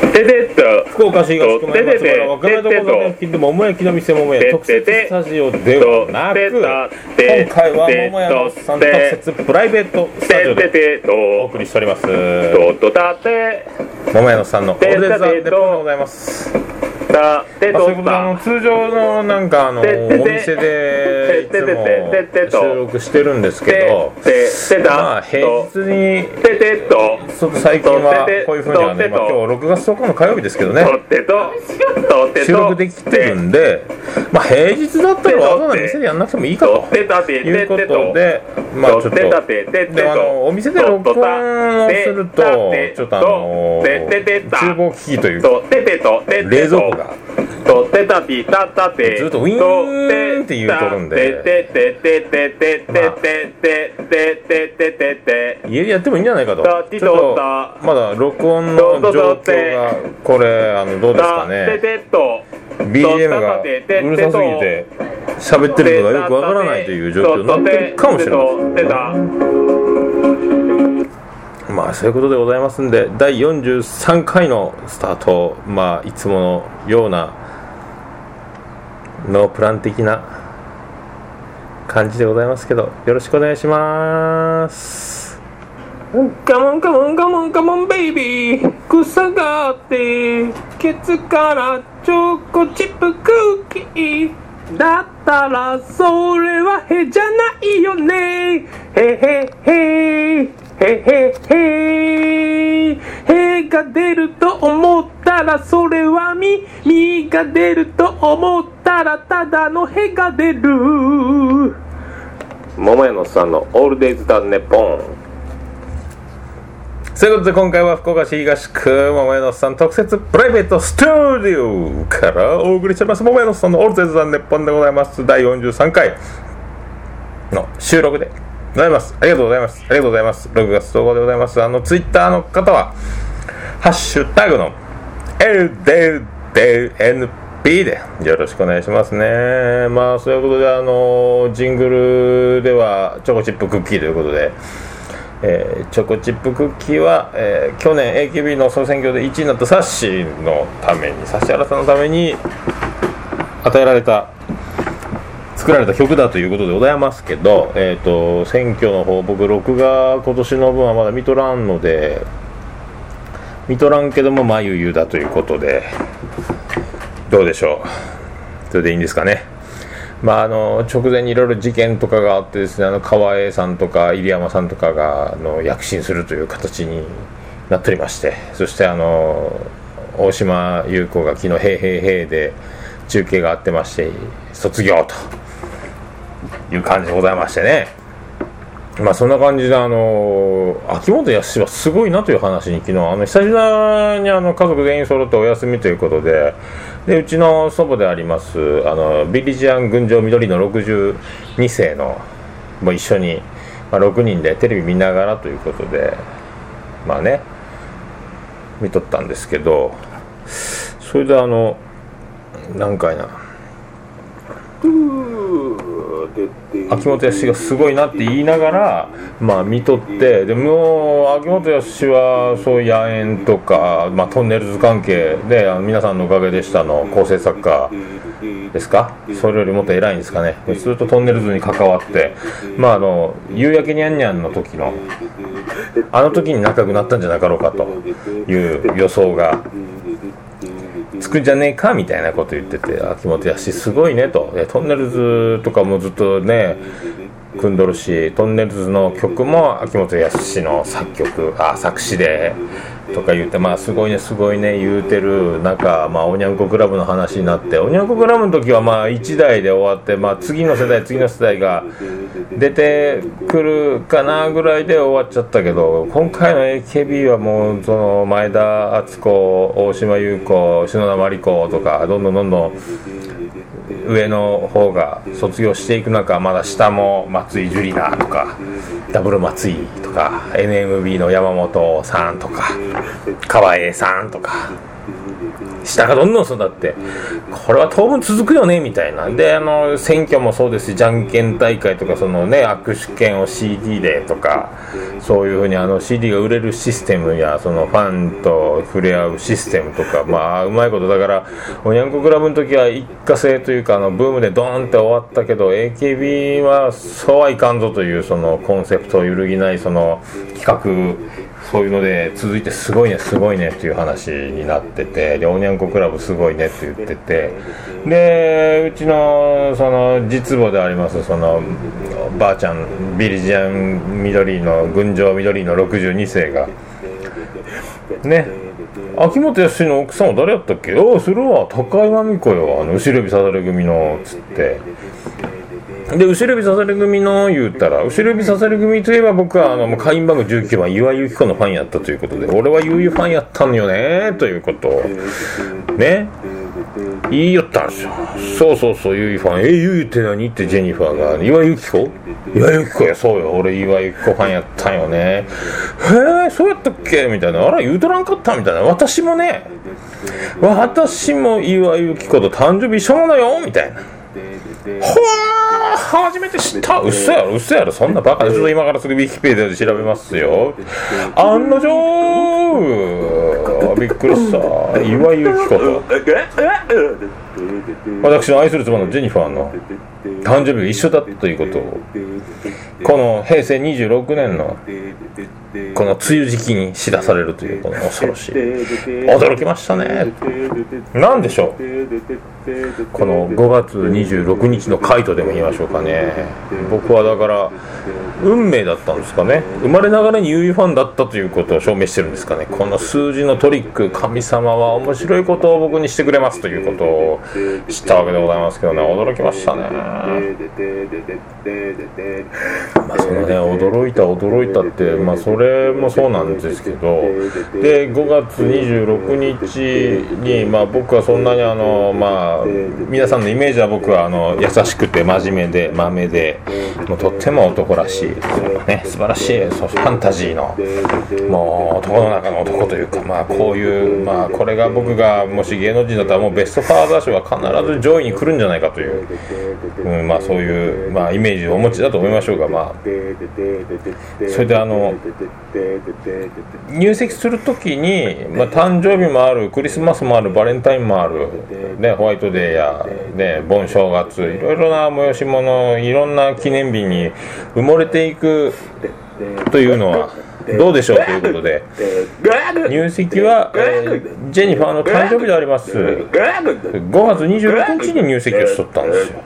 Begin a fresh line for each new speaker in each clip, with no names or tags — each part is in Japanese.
っ
と
福岡市東区前松原若宮と交差点付近で桃焼きの店桃屋特設スタジオではなく今回は桃屋のさん特設プライベートスタジオ
て
でお送りしております。桃屋のさんのオールデンザネットでございます
たて
まあ、そういう
と
ことであの
た
通常のなんかあのお店でいつも収録してるんですけどまあ平日にちょっと最近はこういうふうにあの今今日6月10日の火曜日ですけどね。収録できてるんでまあ平日だったらわざわざ店でやんなくてもいいか
と
いうことでまあちょっとであのお店で録音をするとちょっとあの厨房機器というか冷蔵庫が
とてたてたたて。
ずっとウィーンって言うとるんで。
てててててててててててて
家でやってもいいんじゃないかと。
だ
ちょっとまだ録音の状況がこれあのどうですか
て
ね BGM がうるさすぎて喋ってるのがよくわからないという状況になってるかもしれませんまあそういうことでございますんで第43回のスタートまあいつものようなノープラン的な感じでございますけどよろしくお願いします。カモンカモンカモンカモンベイビー。草があってケツからチョコチップクッキーだったらそれはへじゃないよね。へへへ。へへへ。へが出ると思ったらそれはみ。みが出ると思ったらただのへが出る。桃屋のさんのオールデイズだネポン。そういうことで今回は福岡市東区桃屋のさん特設プライベートスタジオからお送りしております。桃屋のさんのオールデイズだネポンでございます。第43回の収録でございます。ありがとうございます。ありがとうございます。6月10日でございます。あのツイッターの方はハッシュタグの LDLDNP でよろしくお願いしますね。まあそういうことであのジングルではチョコチップクッキーということでえーチョコチップクッキーは、えー去年 AKB の総選挙で1位になったサッシーのために指原さんのために与えられた作られた曲だということでございますけど、えー、と選挙の方僕録画今年の分はまだ見とらんので見とらんけどもまゆゆだということでどうでしょう。それでいいんですかね。まあ、あの直前にいろいろ事件とかがあってですねあの川栄さんとか入山さんとかがあの躍進するという形になっておりましてそしてあの大島優子が昨日「へいへいへい」で中継があってまして卒業と。いう感じでございましてね。まあそんな感じであの秋元康はすごいなという話に昨日あの久々にあの家族全員揃ってお休みということででうちの祖母でありますあのビリジアン群青緑の62世のも一緒に、まあ、6人でテレビ見ながらということでまあね見とったんですけどそれであの何回な。秋元康がすごいなって言いながら、まあ、見とってでもう秋元康はそういう野猿とか、まあ、トンネルズ関係であの皆さんのおかげでしたの構成作家ですか？それよりもっと偉いんですかね。ずっとトンネルズに関わってまああの夕焼けにゃんにゃんの時のあの時に仲良くなったんじゃなかろうかという予想がつくんじゃねえかみたいなこと言ってて秋元康すごいねと。トンネルズとかもずっとね組んどるしトンネルズの曲も秋元康の作曲あ作詞でとか言ってまあすごいねすごいね言うてる中まあおにゃんこクラブの話になっておにゃんこクラブの時はまあ1代で終わってまあ次の世代次の世代が出てくるかなぐらいで終わっちゃったけど今回の AKB はもうその前田敦子大島優子篠田麻里子とかどんどんどんどん上の方が卒業していく中まだ下も松井樹里奈とかダブル松井とか NMB の山本さんとか川栄さんとか下がどんどん育ってこれは当分続くよねみたいな。であの選挙もそうですしじゃんけん大会とかそのね握手券を CD でとかそういうふうにあの CD が売れるシステムやそのファンと触れ合うシステムとかまあうまいことだからおにゃんこクラブの時は一過性というかあのブームでドーンって終わったけど AKB はそうはいかんぞというそのコンセプトを揺るぎないその企画そういうので続いてすごいねすごいねっていう話になっててでおにゃんこクラブすごいねって言っててでうちのその実母でありますそのばあちゃんビリジアン緑の群青緑の62世がね秋元康の奥さんは誰やったっけ？おおそれは高井真美子よあの後ろ指さされ組のつって。で後ろ指さされ組の言うたら後ろ指さされ組といえば僕はあのもう会員番号19番岩井由紀子のファンやったということで俺はゆうゆファンやったんよねということ。ね言いよったんですよそうそうそうゆうゆファンえゆうゆって何ってジェニファーが岩井由紀子岩井由紀子やそうよ俺岩井由紀子ファンやったんよねへえそうやったっけみたいなあら言うとらんかったみたいな私もね私も岩井由紀子と誕生日一緒なのよみたいなほわ初めて知った。嘘やろ嘘やろ。そんなバカ。でちょっと今からすぐウィキペディアで調べますよ。案の定びっくりした。岩井由紀子と。私の愛する妻のジェニファーの誕生日が一緒だったということを。この平成26年のこの梅雨時期に知らされるというこの恐ろしい。驚きましたね。何でしょう？この5月26日の回とでも言いましょうかね。僕はだから運命だったんですかね。生まれながらに UU ファンだったということを証明してるんですかね。この数字のトリック神様は面白いことを僕にしてくれますということを知ったわけでございますけどね。驚きましたね。まあそのね驚いた驚いたってまあそれもそうなんですけど。で5月26日にまあ僕はそんなにあのまあ皆さんのイメージは僕はあの優しくて真面目でまめでもうとっても男らしいね。素晴らしいそしてファンタジーのもう男の中の男というかまあこういうまあこれが僕がもし芸能人だったらもうベストファーザー賞は必ず上位に来るんじゃないかという、うん、まあそういうまあイメージをお持ちだと思いましょうがまあそれであの入籍するときに、まあ、誕生日もあるクリスマスもあるバレンタインもある、ね、ホワイトデーや、ね、盆正月いろいろな催し物いろんな記念日に埋もれていくというのはどうでしょうということで。入籍は、えージェニファーの誕生日であります。5月26日に入籍をしとったんですよ。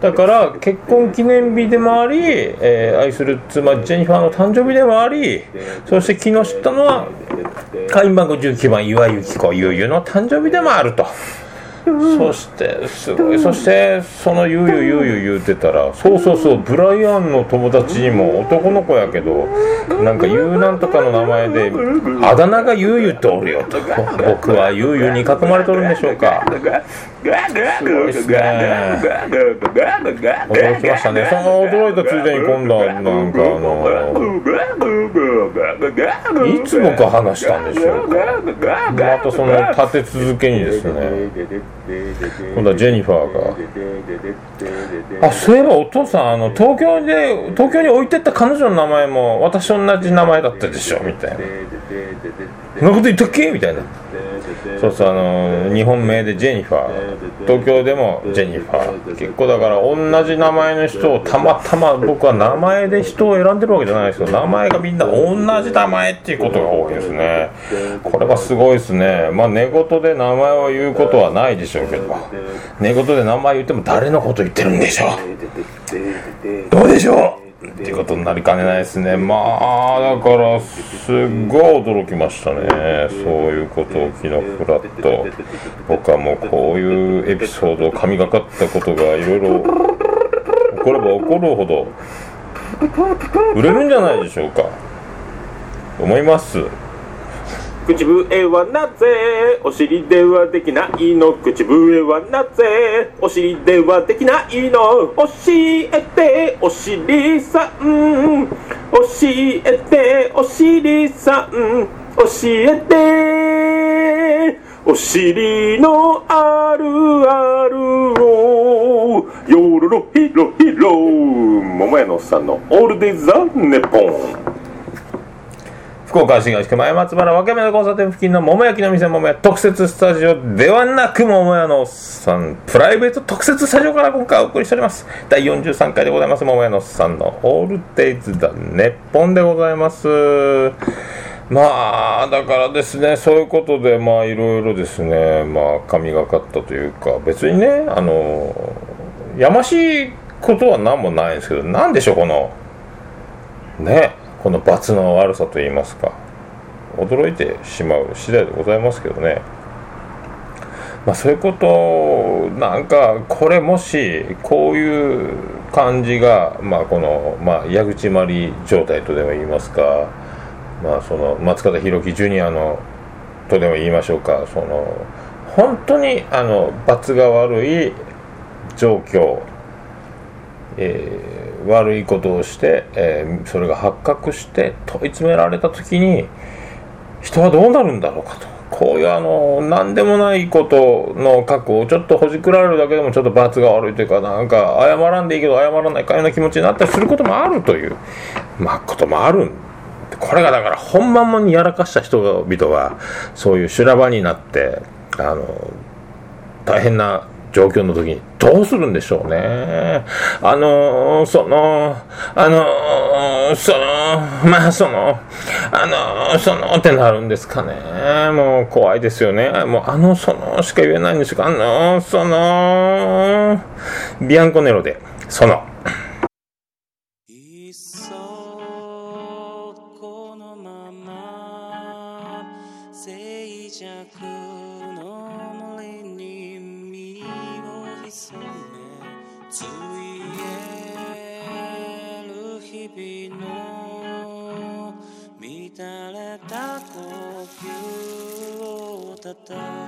だから結婚記念日でもあり、えー愛する妻ジェニファーの誕生日でもありそして昨日知ったのは会員番号19番岩井由紀子ゆうゆうの誕生日でもあると。そしてすごい。そしてそのゆうゆうゆうゆう言うてたらそうそうそうブライアンの友達にも男の子やけどなんかゆうなんとかの名前であだ名がゆうゆうっておるよと僕はゆうゆうに囲まれとるんでしょうか。すごいですね。驚きましたね。その驚いたついでに今度はなんかあのいつ僕は話したんでしょうか。またその立て続けにですね今度はジェニファーが。あそういえばお父さんあの東京で東京に置いてった彼女の名前も私同じ名前だったでしょみたいな。そんなこと言ったっけみたいな。そうそうあの日本名でジェニファー。東京でもジェニファー。結構だから同じ名前の人をたまたま僕は名前で人を選んでるわけじゃないですよ。名前がみんな同じ名前っていうことが多いですね。これはすごいですね。まあ寝言で名前を言うことはないでしょうけど。寝言で名前言っても誰のこと言ってるんでしょう。どうでしょう。ってことになりかねないですね。まあだからすっごい驚きましたね。そういうことを昨日フラッと。僕はもうこういうエピソード神がかったことがいろいろ起これば起こるほど売れるんじゃないでしょうか。思います。
口笛はなぜ？お尻ではできないの？口笛はなぜ？お尻ではできないの？教えてお尻さん。教えてお尻さん。教えて。お尻のあるあるを。よろろひろひろ桃屋のさんのオールデイザネポン。
福岡市東区前松原分け目の交差点付近の桃焼きの店桃屋特設スタジオではなく桃屋のおっさんプライベート特設スタジオから今回お送りしております。第43回でございます。桃屋のおっさんのオールデイズだネッポンでございます。まあだからですねそういうことでまあいろいろですねまあ神がかったというか別にねあのやましいことは何もないんですけど何でしょうこのね。この罰の悪さといいますか驚いてしまう次第でございますけどね。まあそういうことなんかこれもしこういう感じがまあこのまあ矢口まり状態とでも言いますかまあその松方弘樹ジュニアのとでも言いましょうかその本当にあの罰が悪い状況え悪いことをして、えーそれが発覚して問い詰められた時に人はどうなるんだろうかと。こういうあの何でもないことの過去をちょっとほじくられるだけでもちょっと罰が悪いというかなんか謝らんでいいけど謝らないかような気持ちになったりすることもあるというまあこともあるこれがだから本番もにやらかした人々がそういう修羅場になってあの大変な状況の時にどうするんでしょうね。あのその、あのその、まあその、あのそのってなるんですかね。もう怖いですよね。もうあのそのしか言えないんですが、あのその、ビアンコネロで、その。
を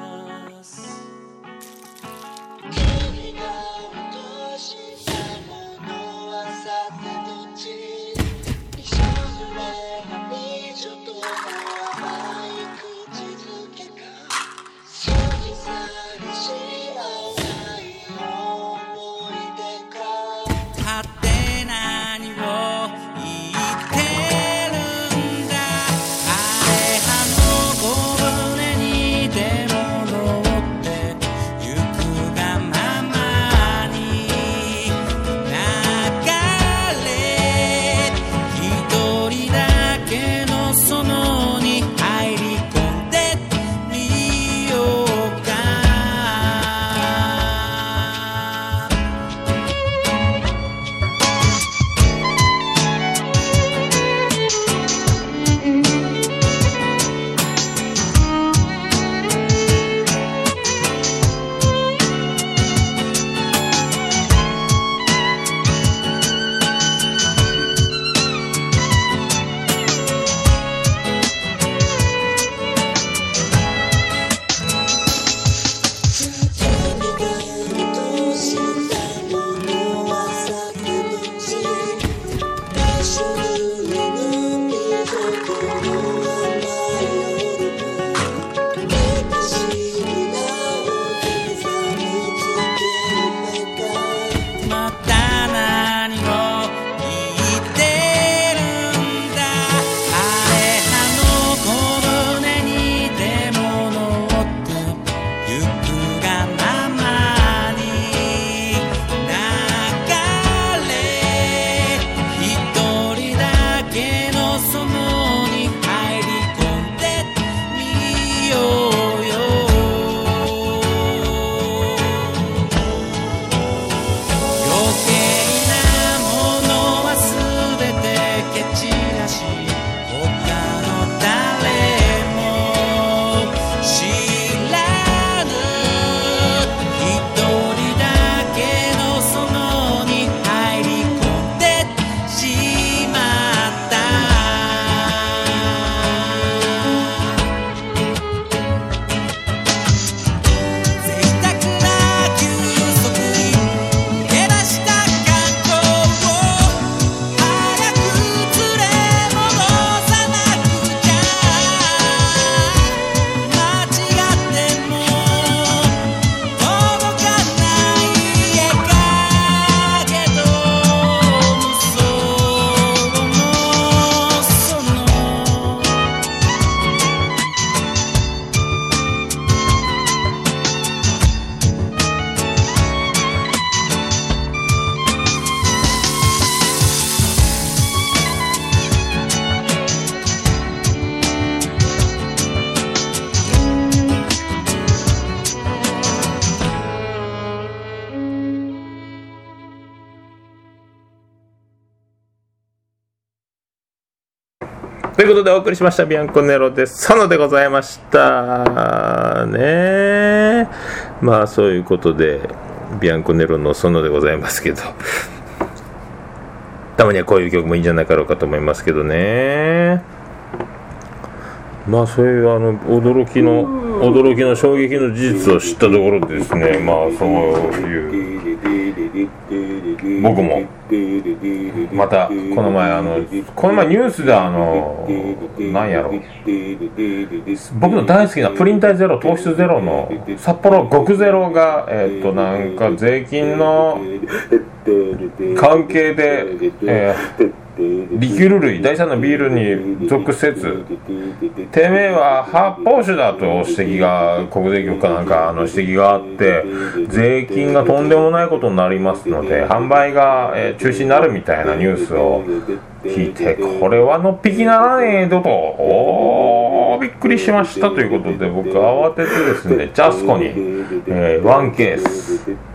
とい
うことでお送りしましたビアンコネロですサノでございました。ね。まあそういうことでビアンコネロのソノでございますけど。たまにはこういう曲もいいんじゃないかろうかと思いますけどね。まあそういうあの驚きの驚きの衝撃の事実を知ったところでですね。まあそういう。僕もまたこの前あのこの前ニュースであのなんやろ。僕の大好きなプリン体ゼロ糖質ゼロの札幌極ゼロがえっ、となんか税金の関係で、えーリキュール類。第三のビールに属せず。てめえは発泡酒だと指摘が国税局かなんかの指摘があって税金がとんでもないことになりますので販売が、中止になるみたいなニュースを聞いてこれはのっぴきならねえぞと。おーびっくりしましたということで僕慌ててですねジャスコに、えーワンケース。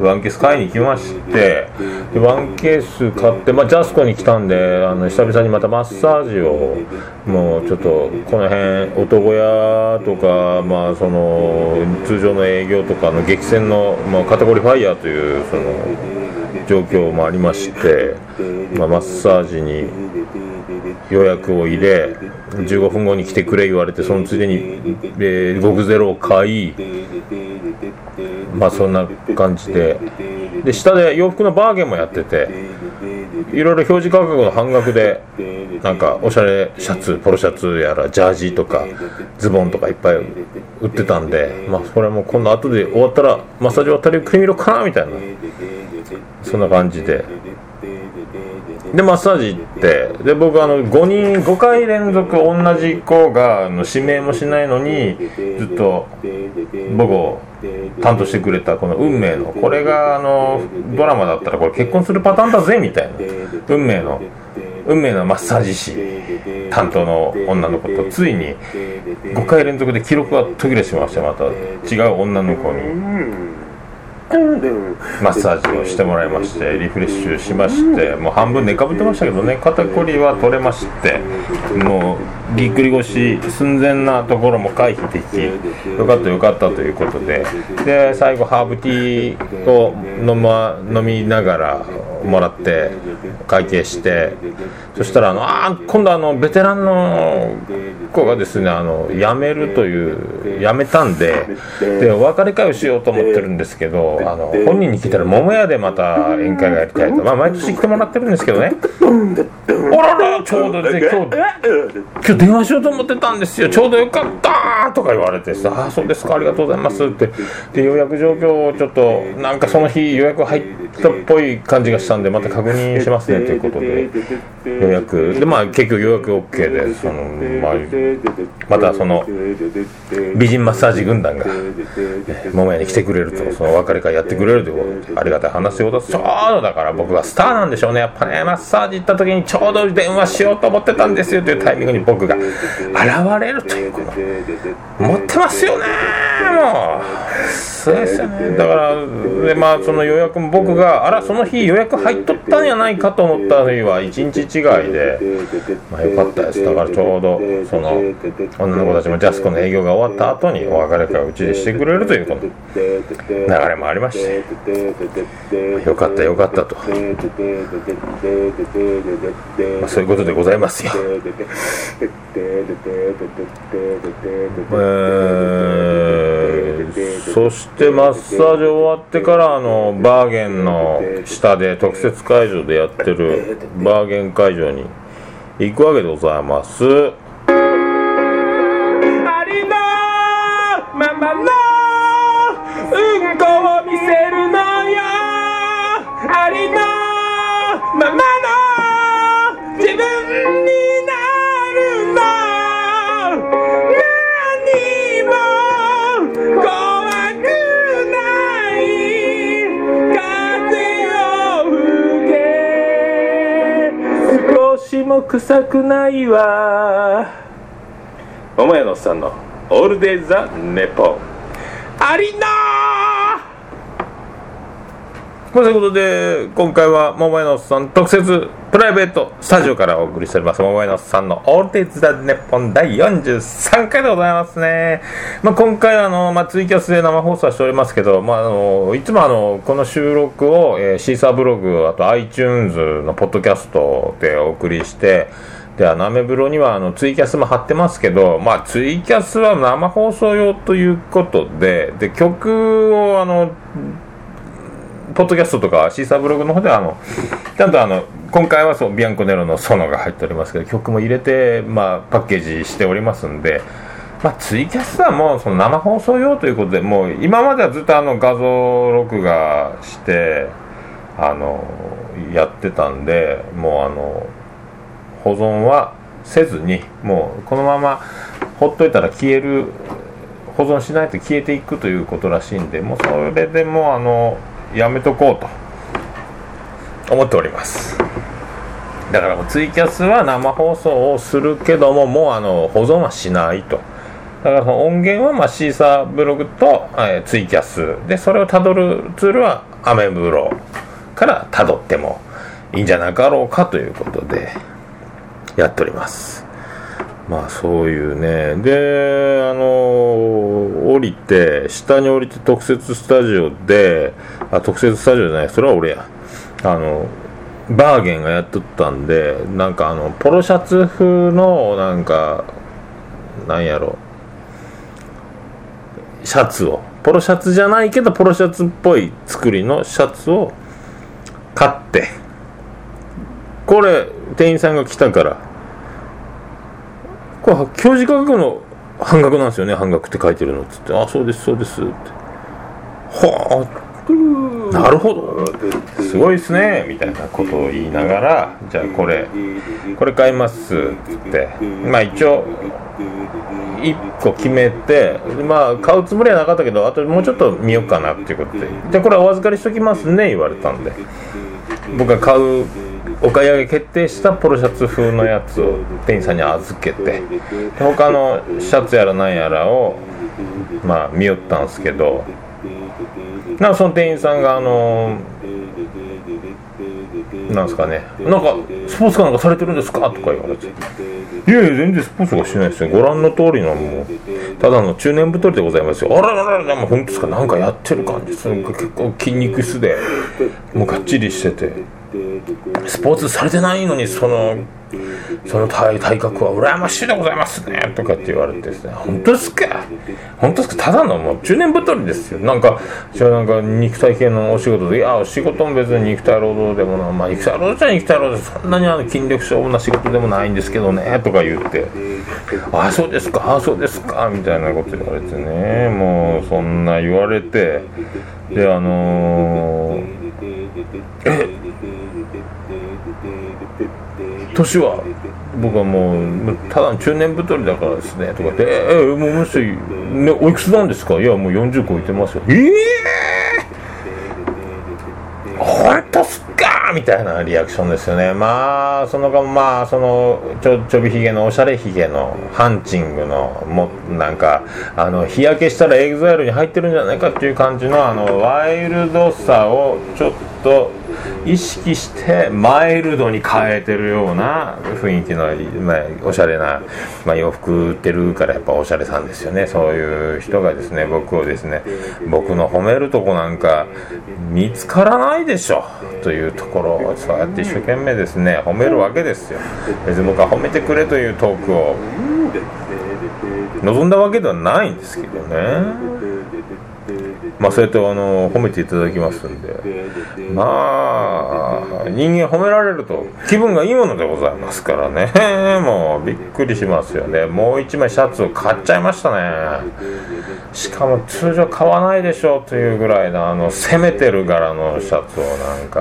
ワンケース買いに来ましてでワンケース買って、まあ、ジャスコに来たんであの久々にまたマッサージをもうちょっとこの辺男屋とか、まあ、その通常の営業とかの激戦の、まあ、カテゴリーファイヤーというその状況もありまして、まあ、マッサージに予約を入れ15分後に来てくれ言われてそのついでに、えー、極ゼロを買いまあそんな感じで。で下で洋服のバーゲンもやってていろいろ表示価格の半額でなんかおしゃれシャツポロシャツやらジャージとかズボンとかいっぱい売ってたんでまあそれも今度後で終わったらマッサージ終わったらゆっくり見ろかなみたいな。そんな感じで。でマッサージ行ってで僕あの5人5回連続同じ子があの指名もしないのにずっと僕を担当してくれたこの運命のこれがあのドラマだったらこれ結婚するパターンだぜみたいな。運命の運命のマッサージ師担当の女の子とついに5回連続で記録が途切れしましてまた。違う女の子に。マッサージをしてもらいましてリフレッシュしましてもう半分寝かぶってましたけどね。肩こりは取れましてもうぎっくり腰寸前なところも回避できよかったよかったということで。で最後ハーブティーを飲,、ま、飲みながらもらって会計してそしたらあのあ今度あのベテランの子がですねあの辞めるという辞めたんででお別れ会をしようと思ってるんですけどあの本人に聞いたら桃屋でまた宴会がやりたいと。まあ毎年来てもらってるんですけどね。あららちょうどで今日今日電話しようと思ってたんですよ。ちょうどよかったとか言われてさああそうですかありがとうございますって。で予約状況をちょっとなんかその日予約入ったっぽい感じがしてたんでまた確認しますね ということで。予約。でまあ結局予約 OK でその、まあ、またその美人マッサージ軍団がえ桃屋に来てくれるとそのお別れ会やってくれるということでありがたい話をちょうどだから僕はスターなんでしょうねやっぱねマッサージ行った時にちょうど電話しようと思ってたんですよというタイミングに僕が現れるというこの持ってますよねもうそうですよねだからでまあその予約も僕があらその日予約入っとったんやないかと思った日は1日違いで。まあよかったです。だからちょうどその女の子たちもジャスコの営業が終わった後にお別れ会をうちでしてくれるというこの流れもありまして。よかったよかったと、まあ、そういうことでございますよ。えー。そしてマッサージ終わってからあのバーゲンの下で特設会場でやってるバーゲン会場に行くわけでございます。
も臭くないわ。桃屋のおっさんのオールデイズ・ザ・ネポありな
まあということで今回は桃屋のおっさん特設プライベートスタジオからお送りしております。桃屋のさんのオールデイズ・ザ・ネッポン第43回でございますね、まあ、今回はあの、まあ、ツイキャスで生放送しておりますけど、まあ、あのいつもあのこの収録を、えーシーサーブログあと iTunes のポッドキャストでお送りしてで、あの、アメブロには、あの、ツイキャスも貼ってますけど、まあ、ツイキャスは生放送用ということで、で、曲を、あの、ポッドキャストとかシーサーブログの方ではあのちゃんとあの今回はそうビアンコネロのソノが入っておりますけど曲も入れて、まあ、パッケージしておりますんで、まあ、ツイキャスはもうその生放送用ということでもう今まではずっとあの画像録画してあのやってたんでもうあの保存はせずにもうこのままほっといたら消える保存しないと消えていくということらしいんでもうそれでもうあのやめとこうと。思っております。だからもうツイキャスは生放送をするけどももうあの保存はしないと。だからその音源はまあシーサーブログと、えーツイキャスでそれをたどるツールはアメブロからたどってもいいんじゃなかろうかということでやっております。まあそういうね。であの降りて下に降りて特設スタジオであ特設スタジオじゃないそれは俺や。あのバーゲンがやっとったんでなんかあのポロシャツ風のなんかなんやろ。シャツを。ポロシャツじゃないけどポロシャツっぽい作りのシャツを買って。これ店員さんが来たからこれ表示価格の半額なんですよね半額って書いてるのっつって。あそうですそうです。ってはあ。なるほど。すごいですねみたいなことを言いながらじゃあこれこれ買いますっつって。まあ一応1個決めてまあ買うつもりはなかったけどあともうちょっと見ようかなっていうことで。じゃあこれお預かりしときますね言われたんで。僕が買うお買い上げ決定したポロシャツ風のやつを店員さんに預けてで他のシャツやらなんやらをまあ見よったんですけどなんかその店員さんがあのなんですかねなんかスポーツかなんかされてるんですか？とか言われて。いやいや全然スポーツはしてないですよ。ご覧の通りのもうただの中年太りでございますよ。あららららもう本当ですか？なんかやってる感じ。です結構筋肉質でもうがっちりしてて。スポーツされてないのにそのその体体格は羨ましいでございますねとかって言われてですね。本当ですか？本当ですか？ただのもう中年太りですよ。なんかじゃなんか肉体系のお仕事でいや仕事も別に肉体労働でもなまあ肉体労働じゃ肉体労働そんなにあの筋力勝負な仕事でもないんですけどねとか言って。ああそうですか？ああそうですか？みたいなこと言われてね。もうそんな言われて。であのー、え年は。僕はもうただの中年太りだからですねとかって「ええもうむしろ、ね、おいくつなんですか?」いやもう40超えてますよ。ええ本当っすか？みたいなリアクションですよね。まあその間まあそのちょちょびひげのおしゃれひげのハンチングのもなんかあの日焼けしたらエグザイルに入ってるんじゃないかっていう感じのあのワイルドさをちょっと意識してマイルドに変えてるような雰囲気の、まあ、おしゃれな、まあ、洋服売ってるからやっぱおしゃれさんですよね。そういう人がですね僕をですね僕の褒めるとこなんか見つからないでしょというところをそうやって一生懸命ですね褒めるわけですよ。別に僕は褒めてくれというトークを望んだわけではないんですけどね。まあそうやってあの褒めていただきますんで。まあ人間褒められると気分がいいものでございますからね。もうびっくりしますよね。もう1枚シャツを買っちゃいましたね。しかも通常買わないでしょうというぐらいのあの攻めてる柄のシャツをなんか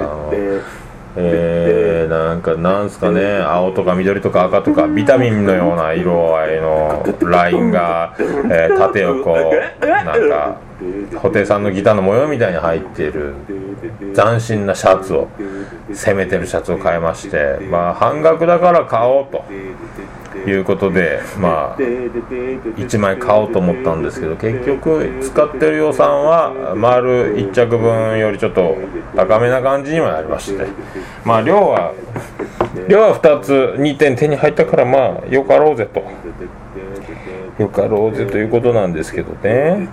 えー、なんかなんすかね青とか緑とか赤とかビタミンのような色合いのラインが、えー縦横なんか布袋さんのギターの模様みたいに入っている斬新なシャツを攻めてるシャツを買いましてまあ半額だから買おうということでまあ1枚買おうと思ったんですけど結局使ってる予算は丸1着分よりちょっと高めな感じにはなりまして。まあ量は量は2つ2点手に入ったからまあよかろうぜと。よかろうぜということなんですけどね。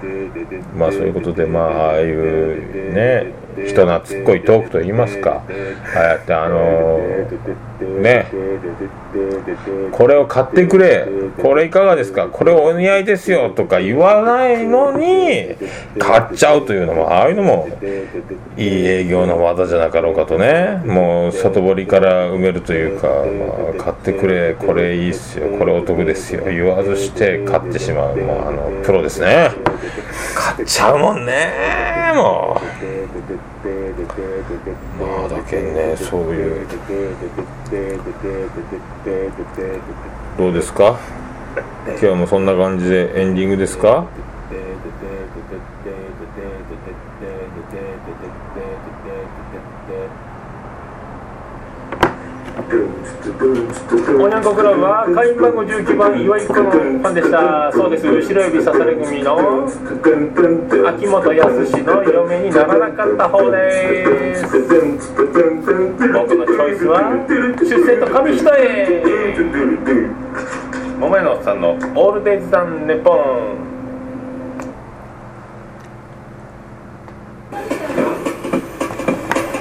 まあそういうことでまあああいうね人懐っこいトークといいますか。ああやってあのね。これを買ってくれ。これいかがですか。これお似合いですよとか言わないのに買っちゃうというのもああいうのもいい営業の技じゃなかろうかとね。もう外堀から埋めるというか、まあ、買ってくれ。これいいっすよ。これお得ですよ。言わずして買ってしまう。もうあのプロですね。買っちゃうもんね。もう。まあだけねそういうどうですか今日もそんな感じでエンディングですか
おにゃんこクラブは会員番号19番岩井子のファンでした。そうです。白指刺され組の秋元康の嫁にならなかった方です。僕のチョイスは出世と紙一重桃屋のおっさんのオールデイズ・ザン・ネポン。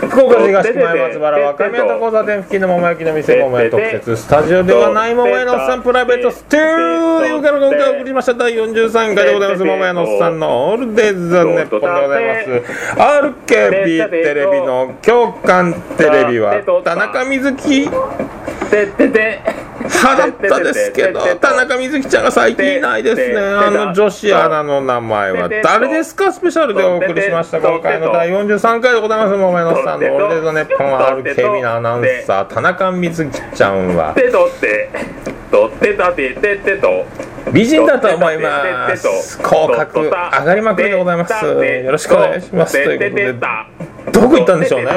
福岡市東区前松原若宮と交差点付近の桃焼きの店桃屋特設スタジオではない桃屋のおっさんプライベートステューディオから今回送りました第43回でございます桃屋のおっさんのオールデイズ・ザ・ネッポンでございます RKB テレビの共感テレビは田中瑞希
ててて
派だったですけど田中瑞希ちゃんが最近いないですねあの女子アナの名前は誰ですかスペシャルでお送りしました今回の第43回でございます桃屋のさんのオールデイズ・ネッポン RKB のアナウンサー田中瑞希ちゃんは美人だと思います口角上がりまくりでございますよろしくお願いしますということでどこ行ったんでしょうね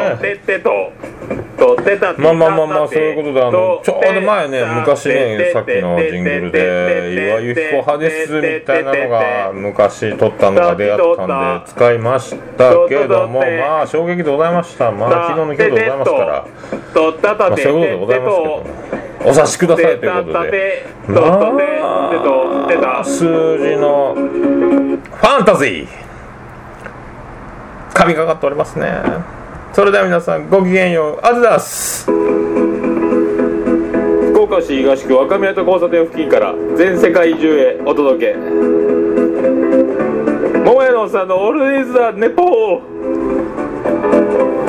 まあまあまあまあそういうことであのちょうど前ね昔ねさっきのジングルで岩井由紀子派ですみたいなのが昔撮ったのが出会ったんで使いましたけどもまあ衝撃でございましたまあ昨日の今日でございますから。まあそういうことでございますけどお察しくださいということでまあ数字のファンタジー神がかっておりますねそれでは皆さんごきげんよう。あずだス
福岡市東区若宮と交差点付近から全世界中へお届け。桃屋のさんのオールディーズ・ザ・ネポー。